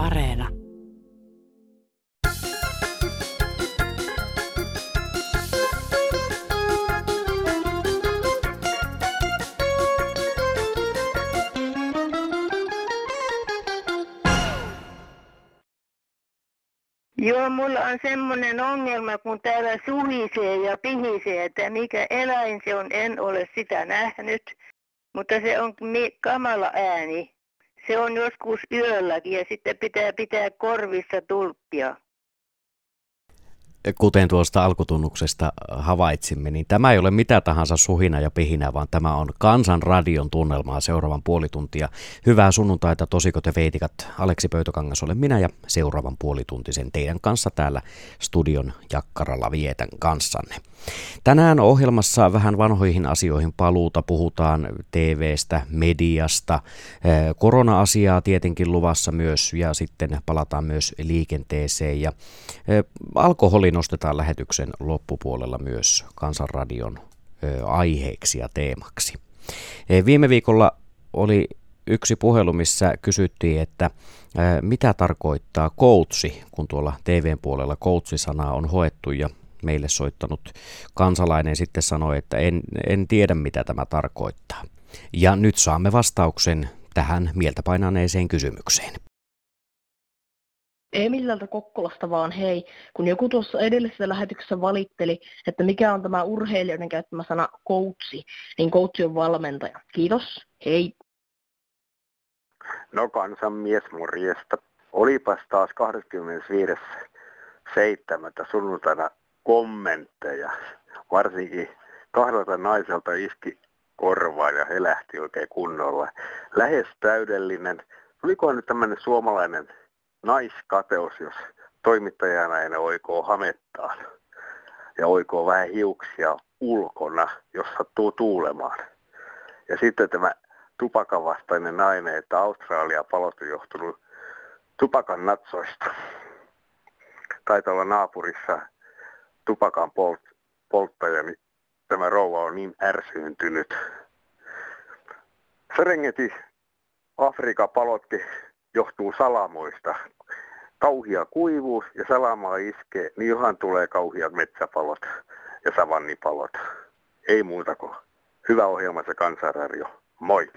Areena. Joo, mulla on semmoinen ongelma, kun täällä suhisee ja pihisee, että mikä eläin se on, en ole sitä nähnyt. Mutta se on kamala ääni. Se on joskus yölläkin ja sitten pitää pitää korvissa tulppia kuten tuosta alkutunnuksesta havaitsimme, niin tämä ei ole mitä tahansa suhina ja pihinä, vaan tämä on kansanradion tunnelmaa seuraavan puoli tuntia. Hyvää sunnuntaita, tosikot ja veitikat. Aleksi Pöytökangas olen minä ja seuraavan puolituntisen teidän kanssa täällä studion jakkaralla vietän kanssanne. Tänään ohjelmassa vähän vanhoihin asioihin paluuta, puhutaan TVstä, mediasta, eh, korona-asiaa tietenkin luvassa myös ja sitten palataan myös liikenteeseen ja eh, alkoholi nostetaan lähetyksen loppupuolella myös Kansanradion aiheeksi ja teemaksi. Viime viikolla oli yksi puhelu, missä kysyttiin, että mitä tarkoittaa koutsi, kun tuolla TVn puolella koutsi-sanaa on hoettu ja meille soittanut kansalainen sitten sanoi, että en, en tiedä mitä tämä tarkoittaa. Ja nyt saamme vastauksen tähän mieltä painaneeseen kysymykseen. Emilältä Kokkolasta vaan hei, kun joku tuossa edellisessä lähetyksessä valitteli, että mikä on tämä urheilijoiden käyttämä sana coachi, niin coachi on valmentaja. Kiitos, hei. No kansanmies morjesta. Olipas taas 25.7. sunnuntaina kommentteja. Varsinkin kahdelta naiselta iski korvaa ja he lähti oikein kunnolla. Lähes täydellinen. Oliko nyt tämmöinen suomalainen naiskateus, jos toimittajana ei oikoo hamettaan ja oikoo vähän hiuksia ulkona, jos sattuu tuulemaan. Ja sitten tämä tupakan vastainen nainen, että Australia palot on johtunut tupakan natsoista. Taitaa olla naapurissa tupakan polt- polttaja, niin tämä rouva on niin ärsyyntynyt. Serengeti Afrikan palotkin johtuu salamoista. Kauhia kuivuus ja salamaa iskee, niin johan tulee kauhia metsäpalot ja savannipalot. Ei muuta kuin hyvä ohjelma se kansanradio. Moi!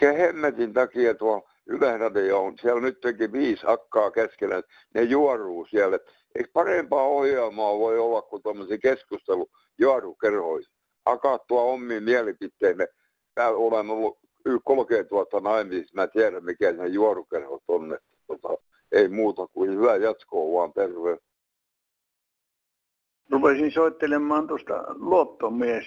Se hemmetin takia tuo Yleisradio on, siellä nyt teki viisi akkaa keskellä, ne juoruu siellä. Eikö parempaa ohjelmaa voi olla kuin tämmöisen keskustelu juorukerhoissa? Akattua omiin mielipiteille. Täällä olen ollut 30 vuotta naimisissa, mä tiedän mikä ne juorukerhot on. Tota, ei muuta kuin hyvää jatkoa vaan terve. Rupesin soittelemaan tuosta luottomies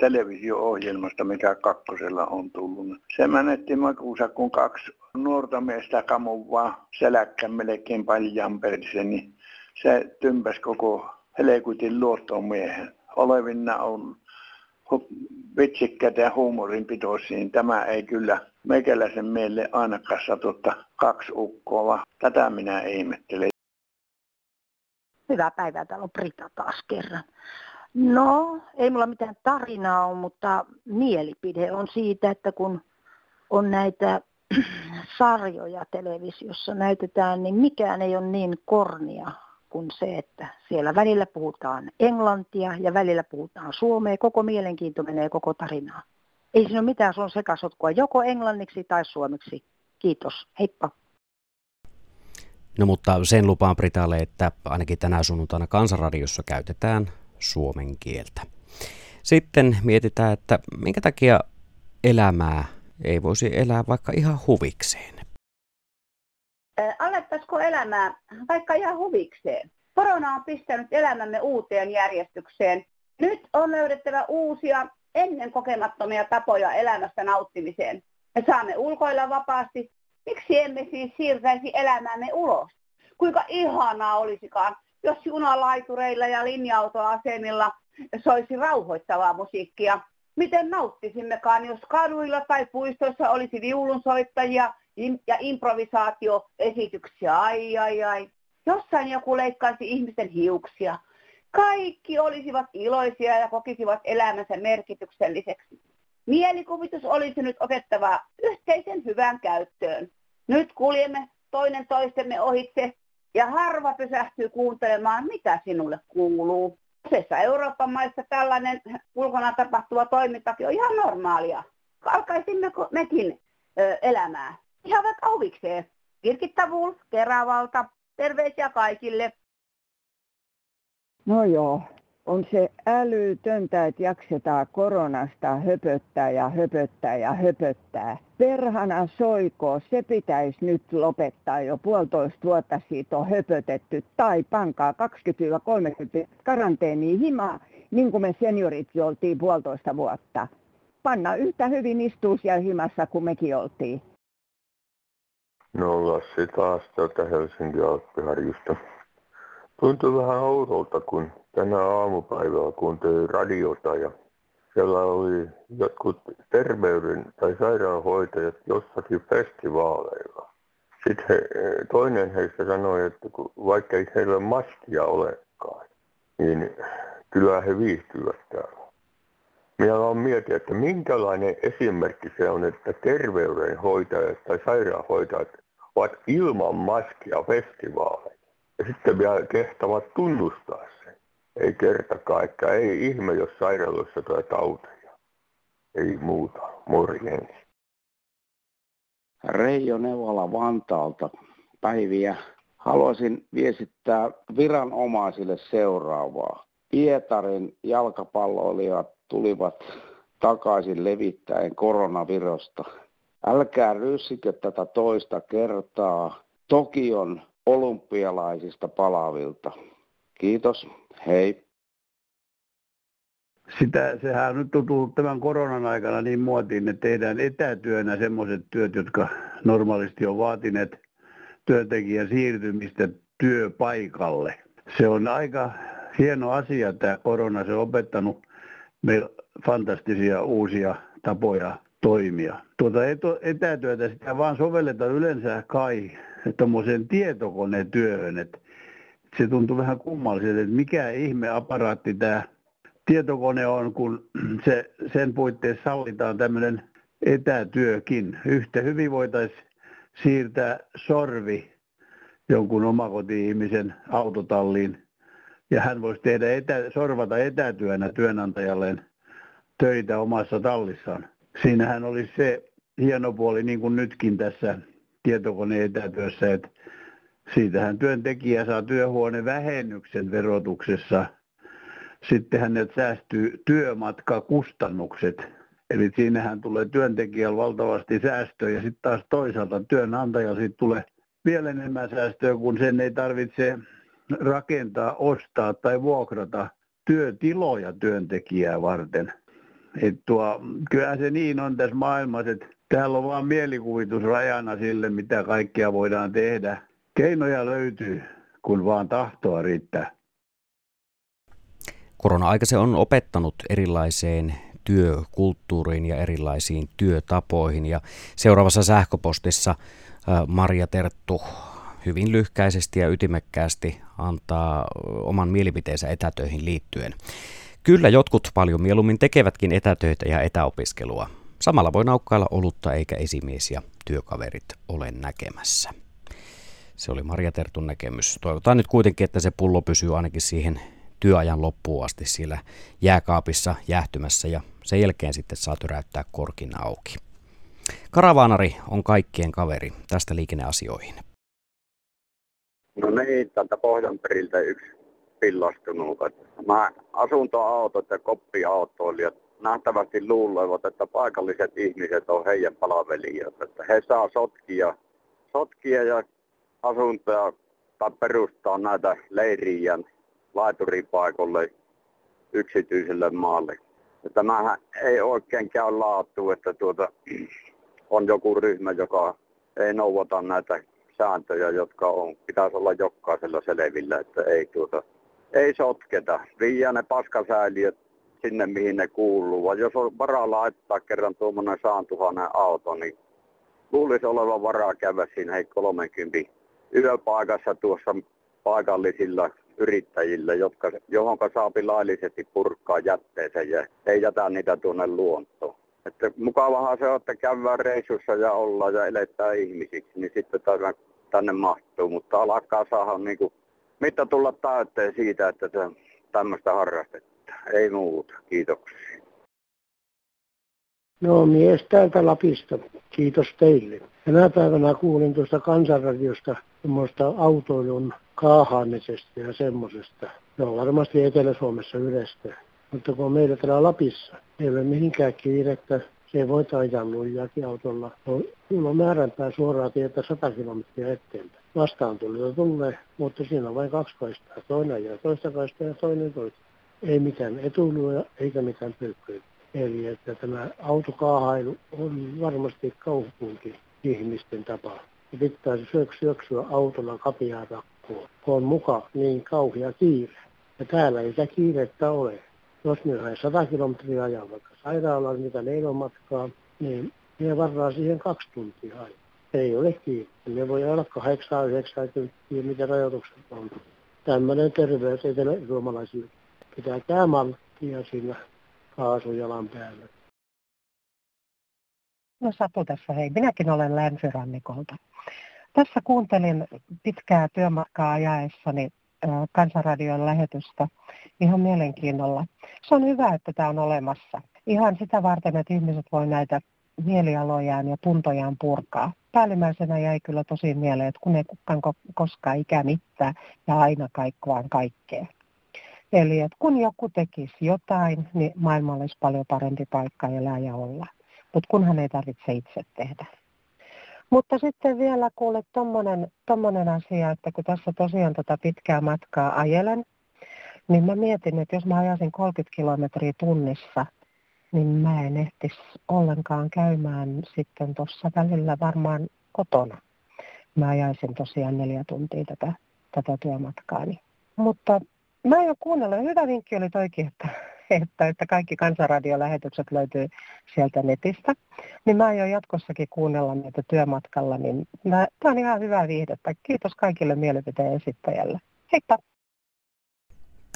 televisio-ohjelmasta, mikä kakkosella on tullut. Se menetti makuunsa, kun kaksi nuorta miestä kamun vaan seläkkä melkein paljon perse, niin se tympäsi koko helekutin luottomiehen. Olevinna on vitsikkäitä ja huumorinpitoisia, niin tämä ei kyllä meikäläisen meille ainakaan satutta kaksi ukkoa. Tätä minä ihmettelen. Hyvää päivää, täällä on Brita taas kerran. No, ei mulla mitään tarinaa ole, mutta mielipide on siitä, että kun on näitä sarjoja televisiossa näytetään, niin mikään ei ole niin kornia kuin se, että siellä välillä puhutaan englantia ja välillä puhutaan suomea. Koko mielenkiinto menee koko tarinaan. Ei siinä ole mitään, se on sekasotkua joko englanniksi tai suomeksi. Kiitos, heippa. No mutta sen lupaan Britalle, että ainakin tänä sunnuntaina Kansanradiossa käytetään suomen kieltä. Sitten mietitään, että minkä takia elämää ei voisi elää vaikka ihan huvikseen. Alettaisiko elämää vaikka ihan huvikseen? Korona on pistänyt elämämme uuteen järjestykseen. Nyt on löydettävä uusia ennen kokemattomia tapoja elämästä nauttimiseen. Me saamme ulkoilla vapaasti. Miksi emme siis siirtäisi elämäämme ulos? Kuinka ihanaa olisikaan, jos junalaitureilla ja linja-autoasemilla soisi rauhoittavaa musiikkia. Miten nauttisimmekaan, jos kaduilla tai puistoissa olisi viulunsoittajia ja improvisaatioesityksiä. Ai, ai, ai. Jossain joku leikkaisi ihmisten hiuksia. Kaikki olisivat iloisia ja kokisivat elämänsä merkitykselliseksi. Mielikuvitus olisi nyt otettava yhteisen hyvän käyttöön. Nyt kuljemme toinen toistemme ohitse ja harva pysähtyy kuuntelemaan, mitä sinulle kuuluu. Useissa Euroopan maissa tällainen ulkona tapahtuva toimintakin on ihan normaalia. Alkaisimmeko mekin elämää? Ihan vaikka huvikseen. Kirkittavuus Keravalta. Terveisiä kaikille. No joo, on se älytöntä, että jaksetaan koronasta höpöttää ja höpöttää ja höpöttää. Perhana soiko, se pitäisi nyt lopettaa jo puolitoista vuotta siitä on höpötetty. Tai pankaa 20-30 karanteeniin himaa, niin kuin me seniorit oltiin puolitoista vuotta. Panna yhtä hyvin istuu siellä himassa kuin mekin oltiin. No Lassi taas täältä Helsingin Alppiharjusta. Tuntui vähän oudolta, kun tänä aamupäivällä kuuntelin radiota ja siellä oli jotkut terveyden tai sairaanhoitajat jossakin festivaaleilla. Sitten he, toinen heistä sanoi, että kun, vaikka ei heillä maskia olekaan, niin kyllä he viihtyvät täällä. Minä olen mietin, että minkälainen esimerkki se on, että terveydenhoitajat tai sairaanhoitajat ovat ilman maskia festivaaleja. Ja sitten vielä kehtavat tunnustaa sen. Ei kerta kaikkea, ei ihme, jos sairaaloissa tulee tauteja. Ei muuta, morjens. Reijo Nevala Vantaalta päiviä. Haluaisin viestittää viranomaisille seuraavaa. Pietarin jalkapalloilijat tulivat takaisin levittäen koronavirosta. Älkää ryssikö tätä toista kertaa Tokion olympialaisista palavilta. Kiitos, hei. Sitä, sehän nyt on tullut tämän koronan aikana niin muotiin, että tehdään etätyönä semmoiset työt, jotka normaalisti on vaatineet työntekijän siirtymistä työpaikalle. Se on aika hieno asia tämä korona, se on opettanut meillä fantastisia uusia tapoja toimia. Tuota etätyötä sitä vaan sovelletaan yleensä kai tuommoiseen tietokonetyöhön, että se tuntuu vähän kummalliselta, että mikä ihme aparaatti tämä tietokone on, kun se, sen puitteissa sallitaan tämmöinen etätyökin. Yhtä hyvin voitaisiin siirtää sorvi jonkun omakoti-ihmisen autotalliin ja hän voisi tehdä etä, sorvata etätyönä työnantajalleen töitä omassa tallissaan. Siinähän olisi se hieno puoli, niin kuin nytkin tässä tietokoneen etätyössä, että siitähän työntekijä saa työhuonevähennyksen verotuksessa. Sitten hänet säästyy työmatkakustannukset. Eli siinähän tulee työntekijällä valtavasti säästöä ja sitten taas toisaalta työnantaja siitä tulee vielä enemmän säästöä, kun sen ei tarvitse rakentaa, ostaa tai vuokrata työtiloja työntekijää varten. Et tuo, kyllä se niin on tässä maailmassa, että täällä on vain mielikuvitus rajana sille, mitä kaikkea voidaan tehdä. Keinoja löytyy, kun vaan tahtoa riittää. Korona-aika se on opettanut erilaiseen työkulttuuriin ja erilaisiin työtapoihin. Ja seuraavassa sähköpostissa Maria Terttu hyvin lyhkäisesti ja ytimekkäästi antaa oman mielipiteensä etätöihin liittyen. Kyllä jotkut paljon mieluummin tekevätkin etätöitä ja etäopiskelua. Samalla voi naukkailla olutta eikä esimies ja työkaverit ole näkemässä. Se oli Maria Tertun näkemys. Toivotaan nyt kuitenkin, että se pullo pysyy ainakin siihen työajan loppuun asti siellä jääkaapissa jäähtymässä ja sen jälkeen sitten saa tyräyttää korkin auki. Karavaanari on kaikkien kaveri tästä liikenneasioihin. No niin, tältä Pohjanperiltä yksi pillastunut. Mä asuntoautot ja koppiautoilijat nähtävästi luulevat, että paikalliset ihmiset on heidän palvelijat. Että he saa sotkia, sotkia ja asuntoja tai perustaa näitä leiriä laituripaikolle yksityiselle maalle. Ja tämähän ei oikein käy laatu, että tuota, on joku ryhmä, joka ei noudata näitä sääntöjä, jotka on, pitäisi olla jokaisella selvillä, että ei, tuota, ei sotketa. Viiä ne paskasääliöt sinne, mihin ne kuuluu. Vai jos on varaa laittaa kerran tuommoinen saantuhannen auto, niin luulisi olevan varaa käydä siinä hei 30 yöpaikassa tuossa paikallisilla yrittäjillä, jotka, johon saapi laillisesti purkaa jätteensä ja ei jätä niitä tuonne luontoon. Että mukavahan se on, että käydään reissussa ja ollaan ja eletään ihmisiksi, niin sitten tänne, tänne mahtuu. Mutta alkaa saada niin kuin, mitä tulla täyteen siitä, että tämmöistä harrastetaan. Ei muuta. Kiitoksia. No mies täältä Lapista. Kiitos teille. Tänä päivänä kuulin tuosta kansanradiosta semmoista autoilun kaahaamisesta ja semmoisesta. Se on varmasti Etelä-Suomessa yleistä. Mutta kun meillä täällä Lapissa ei ole mihinkään kiirettä, se voi ajaa lujaakin autolla. No, on määränpää suoraa tietä 100 kilometriä eteenpäin. Vastaan tuli tulee, mutta siinä on vain kaksi kaistaa. Toinen ja toista kaistaa ja toinen toista. Ei mitään etuiluja eikä mitään pöykköjä. Eli että tämä autokaahailu on varmasti kaupunki ihmisten tapa. Ja pitää syöksyä autolla kapiaa rakkoon, kun on muka niin kauhia kiire. Ja täällä ei sitä kiirettä ole. Jos me on 100 kilometriä ajaa vaikka sairaalaan, mitä meillä matkaa, niin me varaa siihen kaksi tuntia aina. Ei ole kiire. Me voi olla 8 90 mitä rajoitukset on. Tämmöinen terveys etelä-suomalaisille. Pitäkää malttia siinä kaasujalan päällä. No Satu tässä, hei. Minäkin olen länsirannikolta. Tässä kuuntelin pitkää työmatkaa ajaessani Kansanradion lähetystä ihan mielenkiinnolla. Se on hyvä, että tämä on olemassa. Ihan sitä varten, että ihmiset voi näitä mielialojaan ja tuntojaan purkaa. Päällimmäisenä jäi kyllä tosi mieleen, että kun ei kukaan koskaan ikä mitään ja aina kaikkoaan kaikkea. Eli että kun joku tekisi jotain, niin maailma olisi paljon parempi paikka elää ja olla. Mutta kunhan ei tarvitse itse tehdä. Mutta sitten vielä kuule tommonen, tommonen asia, että kun tässä tosiaan tota pitkää matkaa ajelen, niin mä mietin, että jos mä ajasin 30 kilometriä tunnissa, niin mä en ehtisi ollenkaan käymään sitten tuossa välillä varmaan kotona. Mä ajaisin tosiaan neljä tuntia tätä, tätä työmatkaani. Mutta mä aion kuunnella. Hyvä vinkki oli toikin, että, että, että kaikki kansanradiolähetykset löytyy sieltä netistä. Niin mä aion jatkossakin kuunnella niitä työmatkalla. Niin tämä on ihan hyvää viihdettä. Kiitos kaikille mielipiteen esittäjälle. Heippa!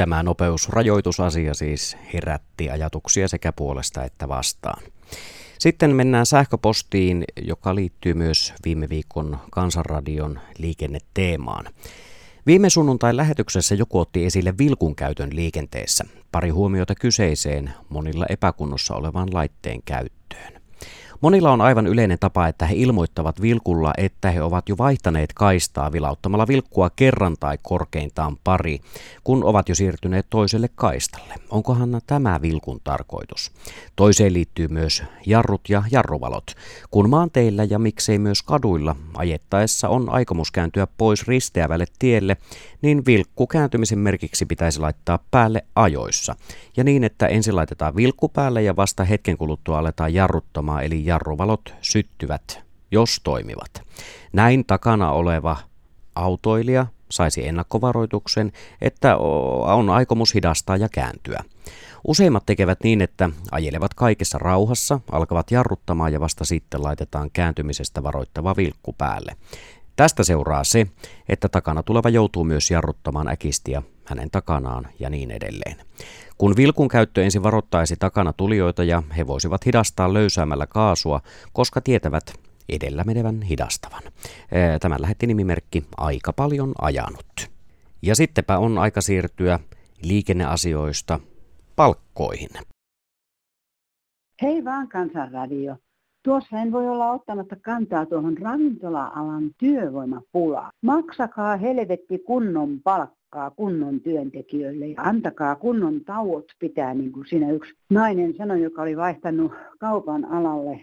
Tämä nopeusrajoitusasia siis herätti ajatuksia sekä puolesta että vastaan. Sitten mennään sähköpostiin, joka liittyy myös viime viikon Kansanradion liikenneteemaan. Viime sunnuntain lähetyksessä joku otti esille vilkun käytön liikenteessä. Pari huomiota kyseiseen monilla epäkunnossa olevan laitteen käyttöön. Monilla on aivan yleinen tapa, että he ilmoittavat vilkulla, että he ovat jo vaihtaneet kaistaa vilauttamalla vilkkua kerran tai korkeintaan pari, kun ovat jo siirtyneet toiselle kaistalle. Onkohan tämä vilkun tarkoitus? Toiseen liittyy myös jarrut ja jarruvalot. Kun maanteillä ja miksei myös kaduilla ajettaessa on aikomus kääntyä pois risteävälle tielle, niin vilkku kääntymisen merkiksi pitäisi laittaa päälle ajoissa. Ja niin, että ensin laitetaan vilkku päälle ja vasta hetken kuluttua aletaan jarruttamaan, eli jarruvalot syttyvät, jos toimivat. Näin takana oleva autoilija saisi ennakkovaroituksen, että on aikomus hidastaa ja kääntyä. Useimmat tekevät niin, että ajelevat kaikessa rauhassa, alkavat jarruttamaan ja vasta sitten laitetaan kääntymisestä varoittava vilkku päälle. Tästä seuraa se, että takana tuleva joutuu myös jarruttamaan äkistiä hänen takanaan ja niin edelleen. Kun vilkun käyttö ensin varoittaisi takana tulijoita ja he voisivat hidastaa löysäämällä kaasua, koska tietävät edellä menevän hidastavan. Tämän lähetti nimimerkki Aika paljon ajanut. Ja sittenpä on aika siirtyä liikenneasioista palkkoihin. Hei vaan Kansanradio. Tuossa en voi olla ottamatta kantaa tuohon ravintola-alan työvoimapulaan. Maksakaa helvetti kunnon palkkaa kunnon työntekijöille ja antakaa kunnon tauot pitää, niin kuin siinä yksi nainen sanoi, joka oli vaihtanut kaupan alalle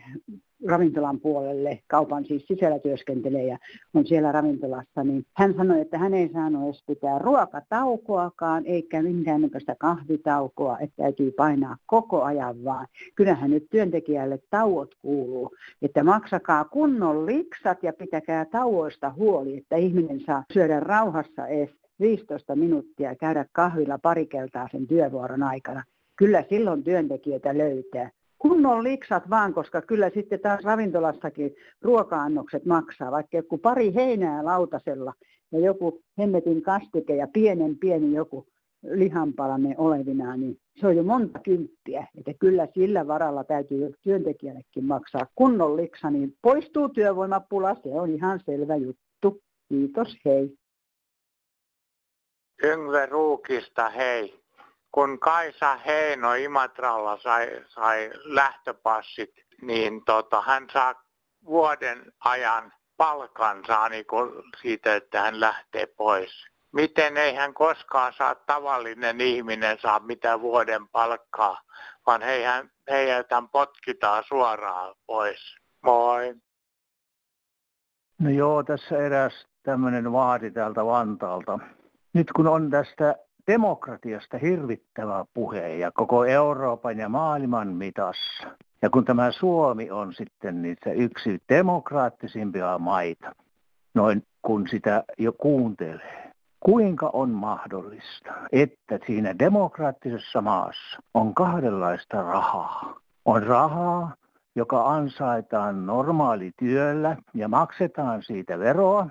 ravintolan puolelle, kaupan siis sisällä työskentelee ja on siellä ravintolassa, niin hän sanoi, että hän ei saanut edes pitää ruokataukoakaan, eikä minkäännäköistä kahvitaukoa, että täytyy painaa koko ajan vaan. Kyllähän nyt työntekijälle tauot kuuluu, että maksakaa kunnon liksat ja pitäkää tauoista huoli, että ihminen saa syödä rauhassa edes 15 minuuttia käydä kahvilla pari kertaa sen työvuoron aikana. Kyllä silloin työntekijöitä löytää kunnon liksat vaan, koska kyllä sitten taas ravintolassakin ruoka-annokset maksaa, vaikka joku pari heinää lautasella ja joku hemmetin kastike ja pienen pieni joku lihanpalanen olevinaan, niin se on jo monta kymppiä. Että kyllä sillä varalla täytyy työntekijällekin maksaa kunnon liksa, niin poistuu työvoimapula, se on ihan selvä juttu. Kiitos, hei. Yngve Ruukista, hei. Kun Kaisa Heino Imatralla sai, sai lähtöpassit, niin tota, hän saa vuoden ajan palkansa niin siitä, että hän lähtee pois. Miten ei hän koskaan saa tavallinen ihminen saa mitään vuoden palkkaa, vaan heihän, heidät potkitaan suoraan pois. Moi. No joo, tässä eräs tämmöinen vaadi täältä Vantaalta. Nyt kun on tästä demokratiasta hirvittävä puhe ja koko Euroopan ja maailman mitassa, ja kun tämä Suomi on sitten niitä yksi demokraattisimpia maita, noin kun sitä jo kuuntelee, kuinka on mahdollista, että siinä demokraattisessa maassa on kahdenlaista rahaa. On rahaa, joka ansaitaan normaalityöllä ja maksetaan siitä veroa.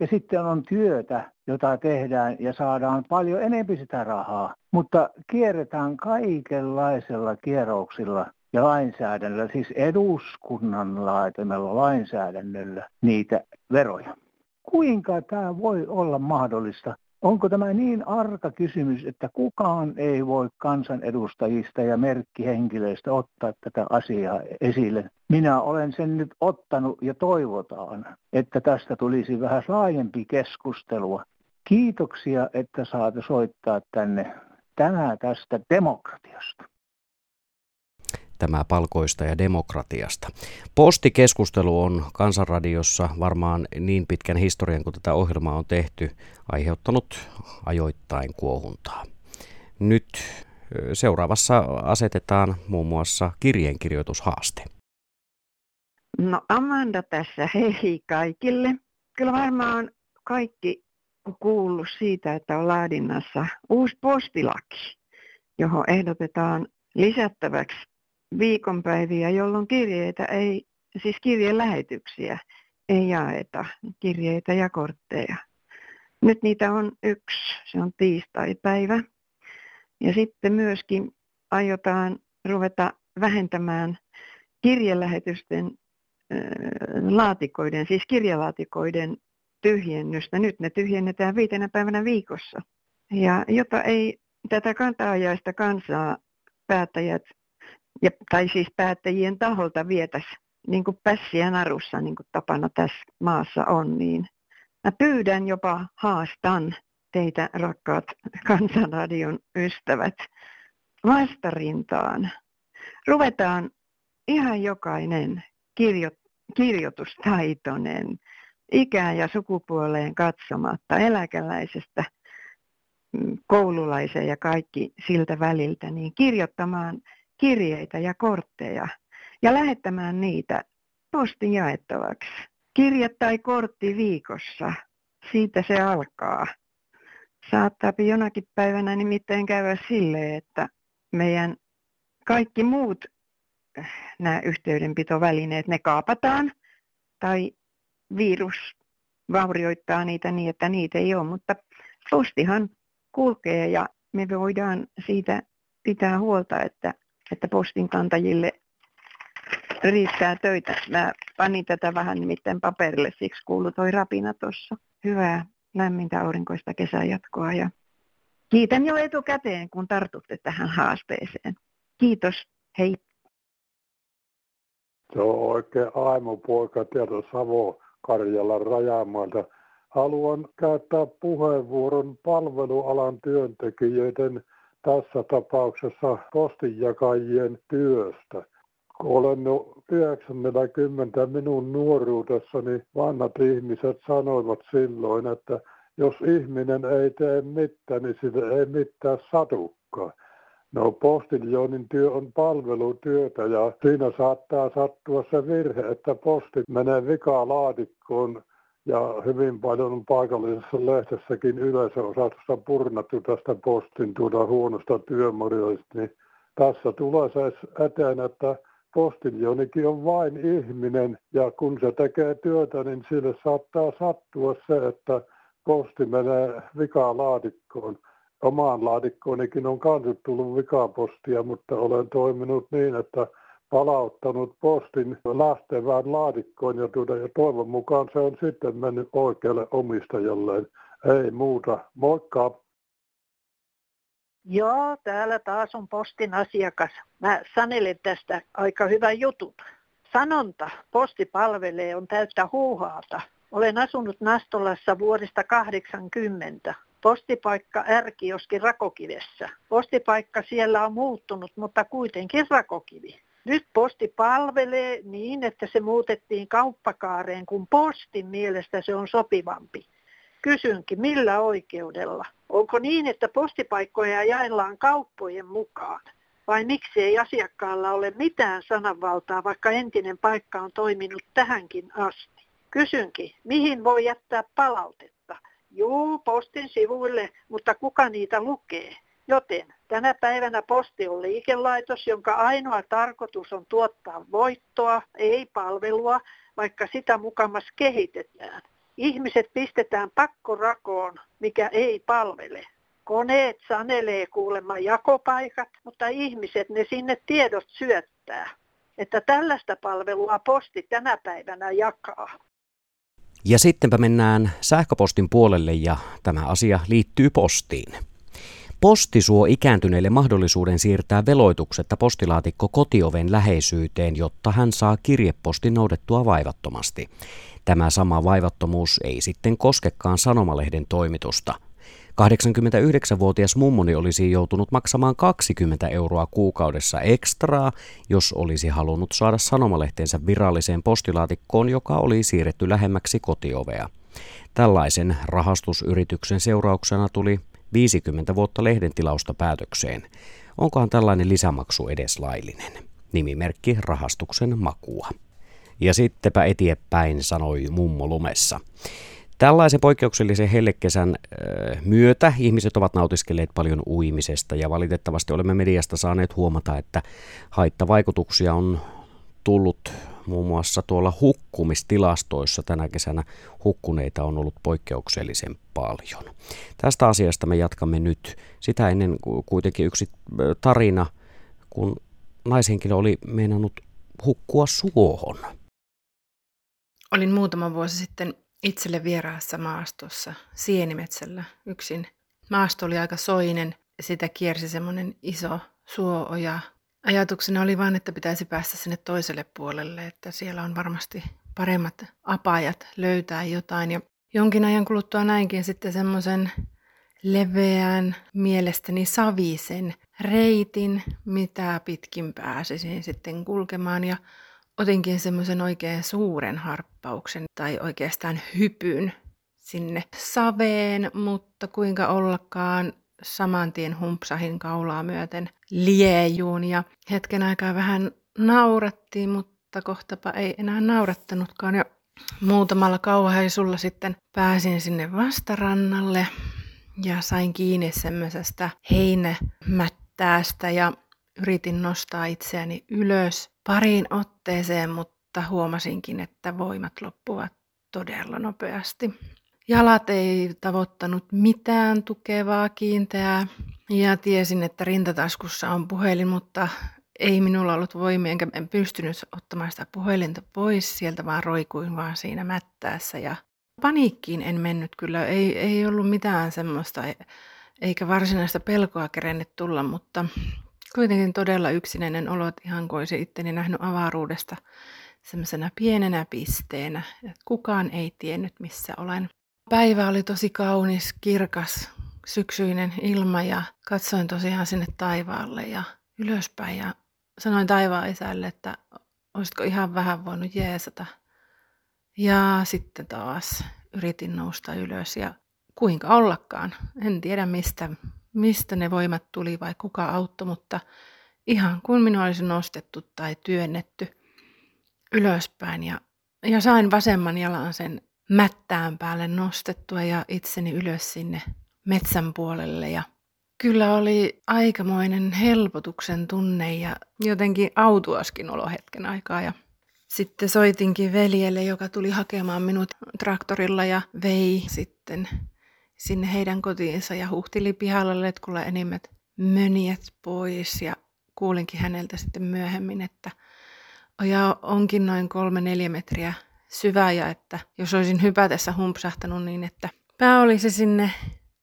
Ja sitten on työtä, jota tehdään ja saadaan paljon enemmän sitä rahaa, mutta kierretään kaikenlaisella kierroksilla ja lainsäädännöllä, siis eduskunnan laitamalla lainsäädännöllä niitä veroja. Kuinka tämä voi olla mahdollista? Onko tämä niin arka kysymys, että kukaan ei voi kansanedustajista ja merkkihenkilöistä ottaa tätä asiaa esille? Minä olen sen nyt ottanut ja toivotaan, että tästä tulisi vähän laajempi keskustelua. Kiitoksia, että saatte soittaa tänne tänään tästä demokratiasta tämä palkoista ja demokratiasta. Postikeskustelu on Kansanradiossa varmaan niin pitkän historian kuin tätä ohjelmaa on tehty aiheuttanut ajoittain kuohuntaa. Nyt seuraavassa asetetaan muun muassa kirjeenkirjoitushaaste. No Amanda tässä, hei kaikille. Kyllä varmaan kaikki on kuullut siitä, että on laadinnassa uusi postilaki, johon ehdotetaan lisättäväksi viikonpäiviä, jolloin kirjeitä ei, siis kirjeen lähetyksiä ei jaeta, kirjeitä ja kortteja. Nyt niitä on yksi, se on tiistai-päivä. Ja sitten myöskin aiotaan ruveta vähentämään kirjelähetysten laatikoiden, siis kirjalaatikoiden tyhjennystä. Nyt ne tyhjennetään viitenä päivänä viikossa. Ja jota ei tätä kantaajaista kansaa päättäjät ja, tai siis päättäjien taholta vietäisi niin kuin pässiä narussa, niin kuin tapana tässä maassa on, niin mä pyydän jopa haastan teitä rakkaat kansanradion ystävät vastarintaan. Ruvetaan ihan jokainen kirjo, kirjoitustaitoinen ikään ja sukupuoleen katsomatta eläkeläisestä mm, koululaiseen ja kaikki siltä väliltä, niin kirjoittamaan kirjeitä ja kortteja ja lähettämään niitä postin jaettavaksi. Kirje tai kortti viikossa, siitä se alkaa. Saattaa jonakin päivänä nimittäin käydä sille, että meidän kaikki muut äh, nämä yhteydenpitovälineet, ne kaapataan tai virus vaurioittaa niitä niin, että niitä ei ole, mutta postihan kulkee ja me voidaan siitä pitää huolta, että että postinkantajille riittää töitä. Mä panin tätä vähän nimittäin paperille, siksi kuului toi rapina tuossa. Hyvää lämmintä aurinkoista kesänjatkoa ja kiitän jo etukäteen, kun tartutte tähän haasteeseen. Kiitos, hei. Se on oikein aimopoika tiedä Savo Karjalan rajamaalta. Haluan käyttää puheenvuoron palvelualan työntekijöiden tässä tapauksessa postinjakajien työstä. Olen jo 90 minun nuoruudessani vanhat ihmiset sanoivat silloin, että jos ihminen ei tee mitään, niin sille ei mitään satukka. No postiljonin työ on palvelutyötä ja siinä saattaa sattua se virhe, että posti menee vikalaatikkoon ja hyvin paljon on paikallisessa lehdessäkin yleisöosatossa purnattu tästä postin tuoda huonosta työmorjoista, niin tässä tulee se eteen, että postiljonikin on vain ihminen ja kun se tekee työtä, niin sille saattaa sattua se, että posti menee vikaan laatikkoon. omaan laatikkoonikin on kanssa tullut vikapostia, mutta olen toiminut niin, että palauttanut postin lähtevään laatikkoon ja, tuota, ja toivon mukaan se on sitten mennyt oikealle omistajalle. Ei muuta. Moikka! Joo, täällä taas on postin asiakas. Mä sanelen tästä aika hyvän jutun. Sanonta, posti palvelee, on täyttä huuhaata. Olen asunut Nastolassa vuodesta 80. Postipaikka Ärkioski Rakokivessä. Postipaikka siellä on muuttunut, mutta kuitenkin Rakokivi. Nyt posti palvelee niin, että se muutettiin kauppakaareen, kun postin mielestä se on sopivampi. Kysynkin, millä oikeudella? Onko niin, että postipaikkoja jaellaan kauppojen mukaan? Vai miksi ei asiakkaalla ole mitään sananvaltaa, vaikka entinen paikka on toiminut tähänkin asti? Kysynkin, mihin voi jättää palautetta? Juu, postin sivuille, mutta kuka niitä lukee? Joten tänä päivänä posti on liikelaitos, jonka ainoa tarkoitus on tuottaa voittoa, ei palvelua, vaikka sitä mukamas kehitetään. Ihmiset pistetään pakkorakoon, mikä ei palvele. Koneet sanelee kuulemma jakopaikat, mutta ihmiset ne sinne tiedot syöttää. Että tällaista palvelua posti tänä päivänä jakaa. Ja sittenpä mennään sähköpostin puolelle ja tämä asia liittyy postiin. Posti suo ikääntyneille mahdollisuuden siirtää veloituksetta postilaatikko kotioven läheisyyteen, jotta hän saa kirjepostin noudettua vaivattomasti. Tämä sama vaivattomuus ei sitten koskekaan sanomalehden toimitusta. 89-vuotias mummoni olisi joutunut maksamaan 20 euroa kuukaudessa ekstraa, jos olisi halunnut saada sanomalehteensä viralliseen postilaatikkoon, joka oli siirretty lähemmäksi kotiovea. Tällaisen rahastusyrityksen seurauksena tuli 50 vuotta lehden tilausta päätökseen. Onkohan tällainen lisämaksu edes laillinen? Nimimerkki rahastuksen makua. Ja sittenpä eteenpäin, sanoi mummo lumessa. Tällaisen poikkeuksellisen hellekesän myötä ihmiset ovat nautiskelleet paljon uimisesta ja valitettavasti olemme mediasta saaneet huomata, että haittavaikutuksia on tullut muun muassa tuolla hukkumistilastoissa tänä kesänä hukkuneita on ollut poikkeuksellisen paljon. Tästä asiasta me jatkamme nyt. Sitä ennen kuitenkin yksi tarina, kun naishenkilö oli meinannut hukkua suohon. Olin muutama vuosi sitten itselle vieraassa maastossa Sienimetsällä yksin. Maasto oli aika soinen ja sitä kiersi semmoinen iso suooja. Ajatuksena oli vain, että pitäisi päästä sinne toiselle puolelle, että siellä on varmasti paremmat apajat löytää jotain. Ja jonkin ajan kuluttua näinkin sitten semmoisen leveän, mielestäni savisen reitin, mitä pitkin pääsisin sitten kulkemaan. Ja otinkin semmoisen oikein suuren harppauksen tai oikeastaan hypyn sinne saveen, mutta kuinka ollakaan saman tien humpsahin kaulaa myöten liejuun ja hetken aikaa vähän naurattiin, mutta kohtapa ei enää naurattanutkaan ja muutamalla kauhaisulla sitten pääsin sinne vastarannalle ja sain kiinni semmoisesta heinämättäästä ja yritin nostaa itseäni ylös pariin otteeseen, mutta huomasinkin, että voimat loppuvat todella nopeasti. Jalat ei tavoittanut mitään tukevaa kiinteää ja tiesin, että rintataskussa on puhelin, mutta ei minulla ollut voimia, enkä en pystynyt ottamaan sitä puhelinta pois sieltä, vaan roikuin vaan siinä mättäässä. Ja paniikkiin en mennyt kyllä, ei, ei ollut mitään semmoista, eikä varsinaista pelkoa kerennyt tulla, mutta kuitenkin todella yksinäinen olo, että ihan kuin olisi itteni nähnyt avaruudesta semmoisena pienenä pisteenä, kukaan ei tiennyt missä olen. Päivä oli tosi kaunis, kirkas, syksyinen ilma ja katsoin tosiaan sinne taivaalle ja ylöspäin ja sanoin taivaan isälle, että olisitko ihan vähän voinut jeesata. Ja sitten taas yritin nousta ylös ja kuinka ollakaan. En tiedä mistä mistä ne voimat tuli vai kuka auttoi, mutta ihan kuin minua olisi nostettu tai työnnetty ylöspäin ja, ja sain vasemman jalan sen mättään päälle nostettua ja itseni ylös sinne metsän puolelle. Ja kyllä oli aikamoinen helpotuksen tunne ja jotenkin autuaskin olo hetken aikaa. Ja sitten soitinkin veljelle, joka tuli hakemaan minut traktorilla ja vei sitten sinne heidän kotiinsa ja huhtili pihalla letkulla enimmät mönjät pois. Ja kuulinkin häneltä sitten myöhemmin, että oja onkin noin kolme neljä metriä syvä ja että jos olisin hypätessä humpsahtanut niin, että pää olisi sinne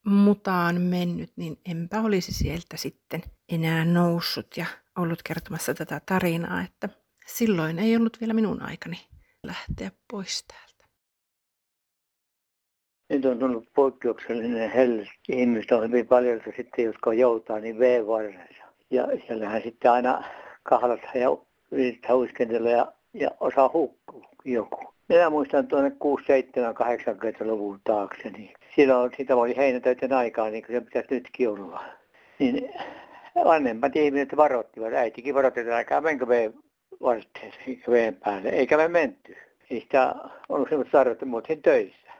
mutaan mennyt, niin enpä olisi sieltä sitten enää noussut ja ollut kertomassa tätä tarinaa, että silloin ei ollut vielä minun aikani lähteä pois täältä. Nyt on tullut poikkeuksellinen helle. Ihmistä on hyvin paljon sitten, jotka joutaa niin V-varressa. Ja siellähän sitten aina kahlata ja yrittää uiskentella ja, ja osaa hukkua joku. Minä muistan tuonne 6, 7, 80-luvun taakse, niin silloin sitä oli heinätöiden aikaa, niin kuin se pitäisi nytkin olla. Niin vanhemmat ihmiset varoittivat, äitikin varoitti, että älkää menkö veen varusteeseen veen päälle, eikä me menty. Ei sitä ollut semmoista tarvetta, mutta töissä.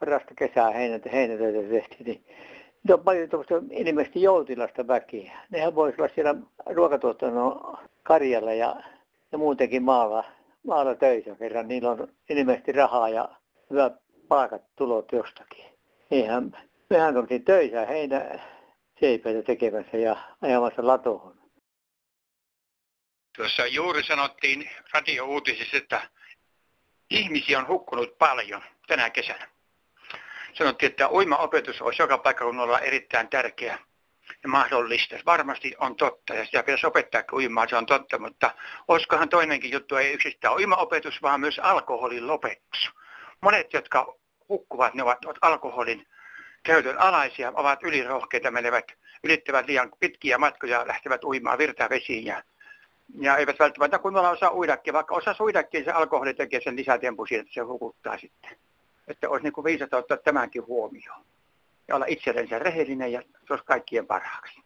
Parasta kesää heinätä, heinätöitä tehtiin, niin nyt on paljon tuosta ilmeisesti joutilasta väkeä. Nehän voisi olla siellä ruokatuotannon karjalla ja, ja muutenkin maalla maalla töissä kerran. Niillä on ilmeisesti rahaa ja hyvä palkat tulot jostakin. Eihän, mehän oltiin töissä heinä seipäitä tekemässä ja ajamassa latoon. Tuossa juuri sanottiin radio-uutisissa, että ihmisiä on hukkunut paljon tänä kesänä. Sanottiin, että uimaopetus olisi joka paikkakunnalla erittäin tärkeä mahdollista. Varmasti on totta ja sitä pitäisi opettaa uimaan, se on totta, mutta olisikohan toinenkin juttu, ei yksistään uimaopetus, vaan myös alkoholin lopetus. Monet, jotka hukkuvat, ne ovat, alkoholin käytön alaisia, ovat ylirohkeita, menevät, ylittävät liian pitkiä matkoja, lähtevät uimaan virtavesiin ja, ja eivät välttämättä kunnolla osaa uidakin, vaikka osaa uidakin, se alkoholi tekee sen lisätempu siitä, että se hukuttaa sitten. Että olisi niin viisata ottaa tämänkin huomioon ja olla itsellensä rehellinen ja se olisi kaikkien parhaaksi.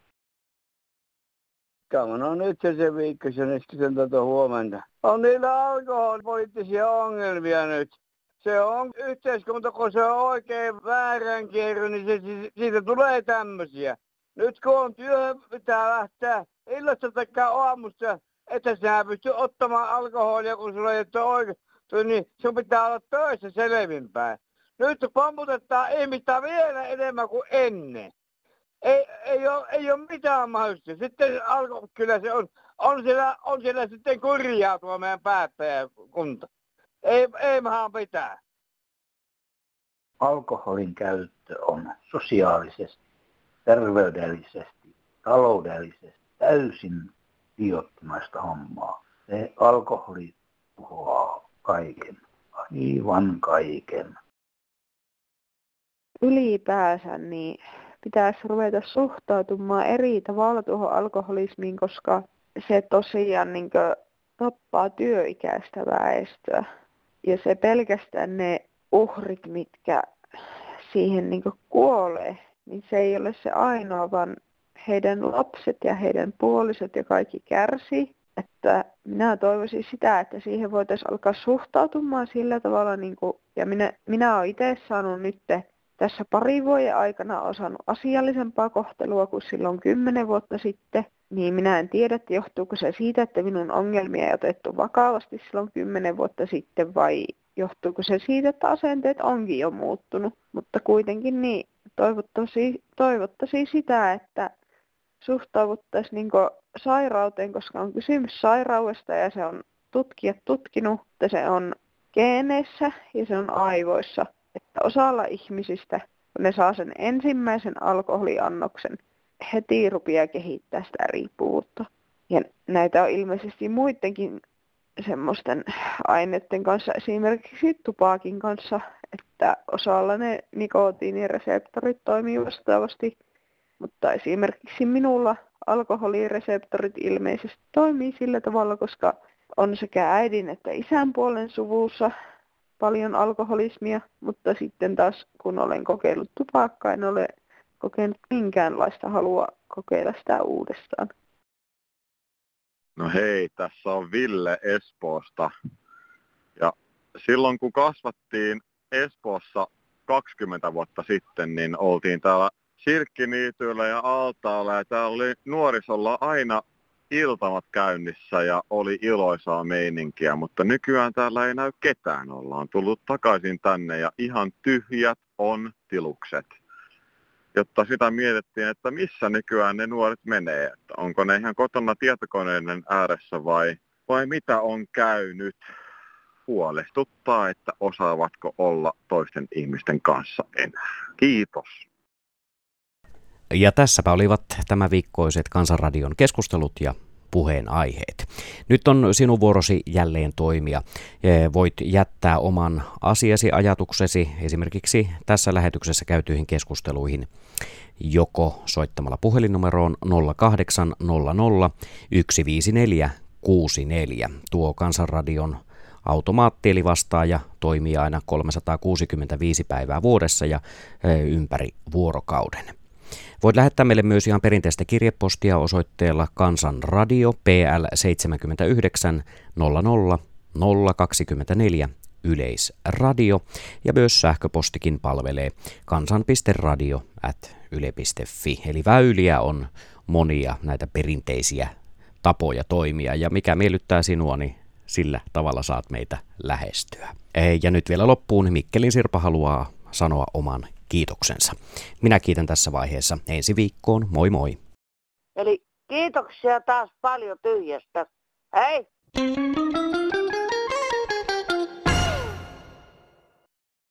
Tämä on nyt se viikkoisen sitten tuota huomenta. On niillä alkoholipoliittisia ongelmia nyt. Se on yhteiskunta, kun se on oikein väärän kierro, niin se, siitä tulee tämmöisiä. Nyt kun on työhön, pitää lähteä illasta tai aamusta, että sinä pysty ottamaan alkoholia, kun sulla ei ole oikein, niin sun pitää olla töissä selvinpäin. Nyt pomputetaan ihmistä vielä enemmän kuin ennen. Ei, ei, ole, ei ole mitään mahdollista. Sitten alko, kyllä se on, on siellä, on siellä sitten kurjaa tuo meidän päättäjäkunta. Ei, ei mahaan pitää. Alkoholin käyttö on sosiaalisesti, terveydellisesti, taloudellisesti täysin idiottimaista hommaa. Se alkoholi tuhoaa kaiken, aivan kaiken ylipäänsä niin pitäisi ruveta suhtautumaan eri tavalla tuohon alkoholismiin, koska se tosiaan niin tappaa työikäistä väestöä. Ja se pelkästään ne uhrit, mitkä siihen niin kuolee, niin se ei ole se ainoa, vaan heidän lapset ja heidän puolisot ja kaikki kärsii. Että minä toivoisin sitä, että siihen voitaisiin alkaa suhtautumaan sillä tavalla, niin kuin, ja minä, minä olen itse saanut nyt tässä pari vuoden aikana osannut asiallisempaa kohtelua kuin silloin kymmenen vuotta sitten, niin minä en tiedä, että johtuuko se siitä, että minun ongelmia ei otettu vakavasti silloin kymmenen vuotta sitten vai johtuuko se siitä, että asenteet onkin jo muuttunut. Mutta kuitenkin niin toivottavasti, toivottavasti sitä, että suhtauduttaisiin niin sairauteen, koska on kysymys sairaudesta ja se on tutkijat tutkinut, että se on geeneissä ja se on aivoissa – että osalla ihmisistä, kun ne saa sen ensimmäisen alkoholiannoksen, heti rupeaa kehittää sitä riippuvuutta. Ja näitä on ilmeisesti muidenkin semmoisten aineiden kanssa, esimerkiksi tupakin kanssa, että osalla ne nikotiinireseptorit toimii vastaavasti, mutta esimerkiksi minulla alkoholireseptorit ilmeisesti toimii sillä tavalla, koska on sekä äidin että isän puolen suvussa paljon alkoholismia, mutta sitten taas kun olen kokeillut tupakkaa, en ole kokenut minkäänlaista halua kokeilla sitä uudestaan. No hei, tässä on Ville Espoosta. Ja silloin kun kasvattiin Espoossa 20 vuotta sitten, niin oltiin täällä Sirkkiniityillä ja Altaalla ja täällä oli nuorisolla aina iltamat käynnissä ja oli iloisaa meininkiä, mutta nykyään täällä ei näy ketään. Ollaan tullut takaisin tänne ja ihan tyhjät on tilukset. jotta sitä mietittiin, että missä nykyään ne nuoret menee. Että onko ne ihan kotona tietokoneiden ääressä vai, vai mitä on käynyt. Huolestuttaa, että osaavatko olla toisten ihmisten kanssa enää. Kiitos. Ja tässäpä olivat tämä viikkoiset Kansanradion keskustelut ja puheenaiheet. Nyt on sinun vuorosi jälleen toimia. Voit jättää oman asiasi, ajatuksesi esimerkiksi tässä lähetyksessä käytyihin keskusteluihin joko soittamalla puhelinnumeroon 0800 154 64. Tuo Kansanradion automaatti eli vastaaja toimii aina 365 päivää vuodessa ja ympäri vuorokauden. Voit lähettää meille myös ihan perinteistä kirjepostia osoitteella Kansanradio PL 79 00 024 Yleisradio ja myös sähköpostikin palvelee kansan.radio at yle.fi. Eli väyliä on monia näitä perinteisiä tapoja toimia ja mikä miellyttää sinua, niin sillä tavalla saat meitä lähestyä. Ja nyt vielä loppuun Mikkelin Sirpa haluaa sanoa oman kiitoksensa. Minä kiitän tässä vaiheessa ensi viikkoon. Moi moi! Eli kiitoksia taas paljon tyhjästä. Hei!